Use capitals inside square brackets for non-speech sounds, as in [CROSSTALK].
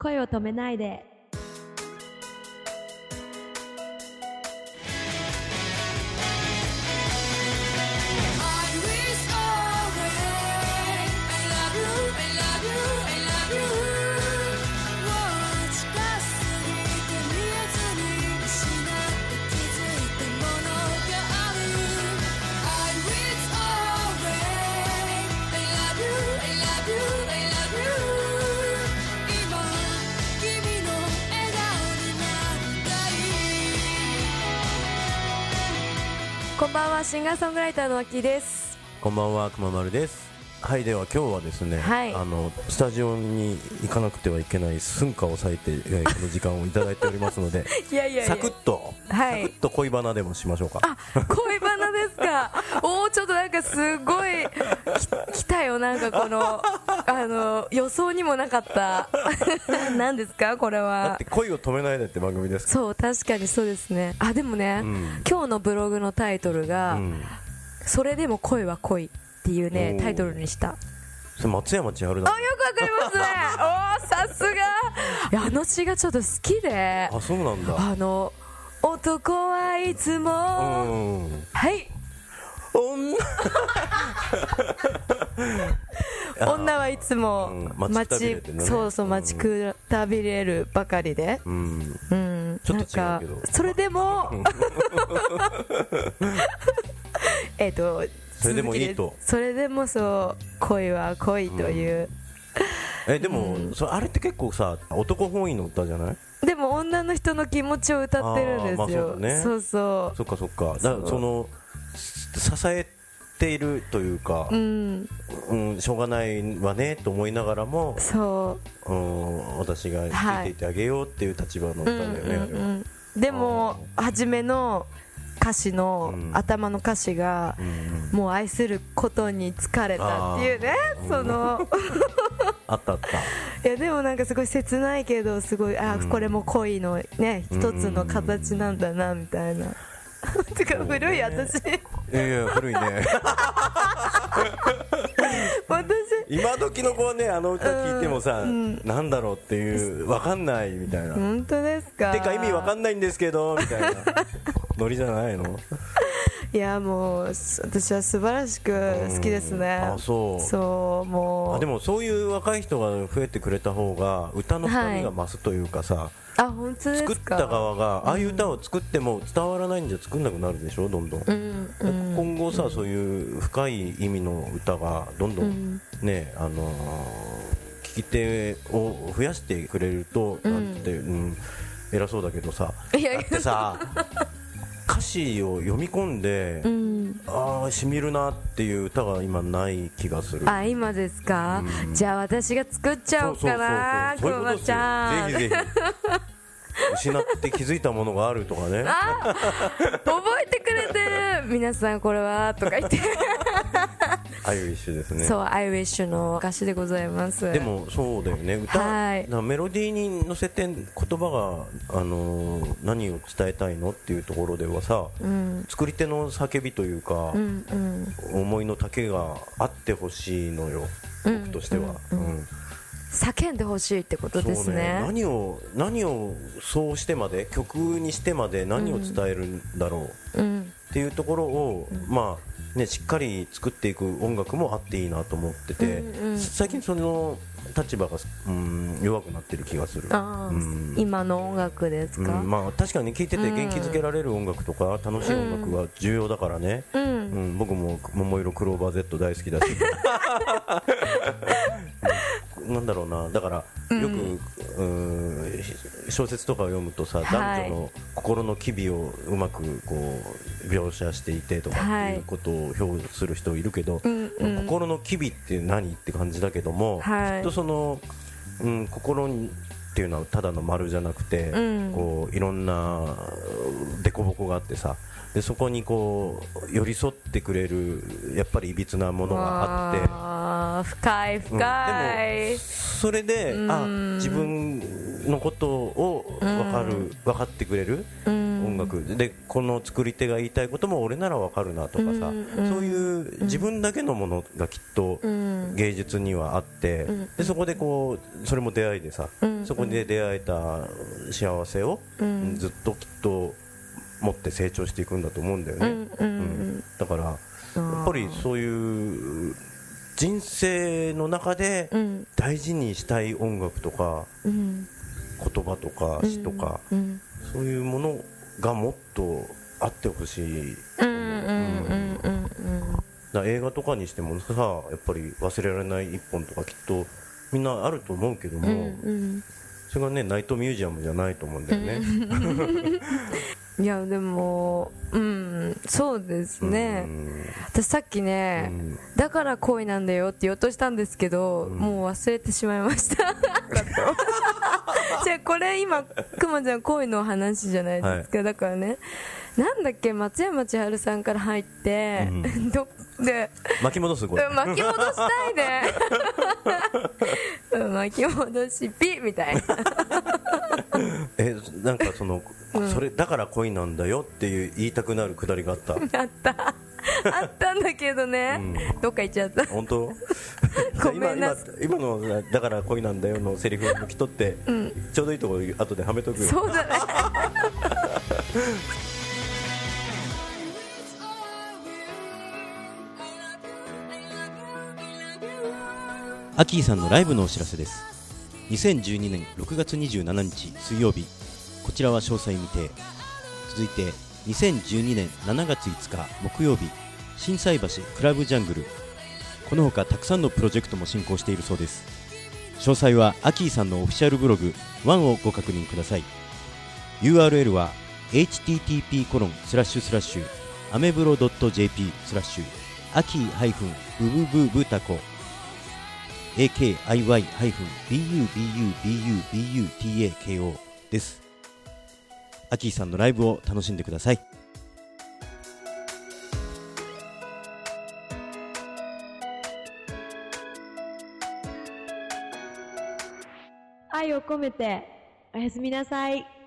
声を止めないで。こんばんは、シンガーソングライターの秋です。こんばんは、くままるです。はい、では今日はですね、はいあのスタジオに行かなくてはいけない寸暇を割いて、えーこの時間をいただいておりますので、[LAUGHS] いやいやサクッと、はいサクッと恋バナでもしましょうか。あ、恋バナですか？[LAUGHS] おお、ちょっとなんかすごい、よ、なんかこの、[LAUGHS] あの、予想にもなかった。[LAUGHS] 何ですか、これだはって。恋を止めないでって番組ですかそう、確かにそうですね。あ、でもね、うん今日のブログのタイトルが、うん、それでも恋は恋っていうねタイトルにした。それ松山千春だあ、。よくわかりますね。[LAUGHS] おー、さすが。いや、あの詩がちょっと好きで、あ、そうなんだ。あの、男はいつも、うん。はい。女はいつもうん。待ちくたびれてね。そうそう待ちくたびれるばかりで、うん。うん、なんかそれでも [LAUGHS] えっとそれでもいいと。それでもそう恋は恋という、え、でも、それあれって結構さ、男本位の歌じゃない？でも女の人の気持ちを歌ってるんですあーまあよ、そうだね。そうそそっかそっか。だからその、支えているというか、ううん。うん、しょうがないわねと思いながらも、そう。うん、私がつはいいていてあげようっていう立場の歌だよね、あれは。うんうんうん。でも初めの歌詞の、うん。頭の歌詞が、うんもう愛することに疲れたっていうねその。[LAUGHS] あったあった。いやでもなんかすごい切ないけどすごいあ、うん。これも恋のね一つの形なんだなみたいな、[LAUGHS] てか古い私いやいや、古いね。[LAUGHS] 私今時の子はね、あの歌聞いてもさ、うんなんだろうっていう、わかんないみたいな。本当ですか？てか意味わかんないんですけど、みたいな。ノリじゃないの？いやもうす私は素晴らしく好きですね、うん。あそう。そうもう。あでもそういう若い人が増えてくれた方が歌の深みが増すというかさ、あ本当ですか？作った側がああいう歌を作っても伝わらないんじゃ作んなくなるでしょ？どんどん、うんうん。今後さ、そういう深い意味の歌がどんどうん。んね、あのー聞き手を増やしてくれると、うん。なんて、うん、偉そうだけどさ。だってさ [LAUGHS] 歌詞を読み込んで、うん。ああしみるなっていう歌が今ない気がする。あ今ですか、うん。じゃあ私が作っちゃおうかなくまちゃん。よぜひぜひ。失って気づいたものがあるとかね。あ覚えてくれてる。皆さんこれはとか言ってああいう一種ですね。そう I wish の歌詞でございます。でもそうだよね。歌、はい。なメロディーに乗せて言葉が、あのー何を伝えたいのっていうところではさ、うん。作り手の叫びというか、うんうん。思いの丈があってほしいのよ、うん。僕としては、うんうん。叫んでほしいってことですそうね。何を何をそうしてまで曲にしてまで何を伝えるんだろう、うん。っていうところを、まあね、しっかり作っていく音楽もあっていいなと思ってて、うんうん。最近その立場が、うん、弱くなってる気がする、うん。今の音楽ですか？うんまあ、確かに聴いててうん。元気づけられる音楽とか楽しい音楽は重要だからね、うん、うん僕も「桃色クローバー Z」大好きだし。なんだろうな。だからよく、うん。小説とかを読むとさ、はい。男女の心の機微をうまくこう描写していてとかはい。っていうことを表する人いるけど、うんうん。心の機微って何って感じだけども、はい。きっとその、うん、心にっていうのはただの丸じゃなくて、うん。こういろんな凸凹があってさでそこにこう寄り添ってくれるやっぱりいびつなものがあって。あー深いうん深い、でもそれで、うん。あ自分のことを分かる、分かってくれるうん。音楽。でこの作り手が言いたいことも俺ならわかるなとかさ、うんそういう自分だけのものがきっとうん。芸術にはあって、ん。でそこでこうそれも出会いでさ、うん。そこで出会えた幸せを、うん。ずっときっと持って成長していくんだと思うんだよね、うんうんうん。だからやっぱりそういう人生の中でうん。大事にしたい音楽とかうん言葉とか詩とか、うん。そういうものがもっとあってほしいだ映画とかにしてもさやっぱり忘れられない一本とかきっとみんなあると思うけども、うんうん。それがねナイトミュージアムじゃないと思うんだよね。[LAUGHS] いやでもうんそうですね、私さっきね、うん。だから恋なんだよって言おうとしたんですけど、もう忘れてしまいました [LAUGHS] [LAUGHS] じゃあこれ今くまちゃん恋の話じゃないですか、だからねなんだっけ松山千春さんから入って、どで巻き戻すこれ。うん巻き戻したいね。[LAUGHS] うん巻き戻しピみたいな。[LAUGHS] えなんかその、それだから恋なんだよっていう言いたくなるくだりがあった。あった [LAUGHS] あったんだけどね、どっか行っちゃった。本当？[LAUGHS] ごめんな。さ今のだから恋なんだよのセリフを抜き取って、ちょうどいいところ後ではめとくよ。そうだね。アキーさんのライブのお知らせです。2012年6月27日水曜日。こちらは詳細未定。続いて2012年7月5日木曜日心斎橋クラブジャングル。この他たくさんのプロジェクトも進行しているそうです。詳細はアキーさんのオフィシャルブログ1をご確認ください。URL は http コロンスラッシュスラッシュアメブロ .jp スラッシュアキーブブブブタコ akiy-bubububutako です。アキーさんのライブを楽しんでください。愛を込めておやすみなさい。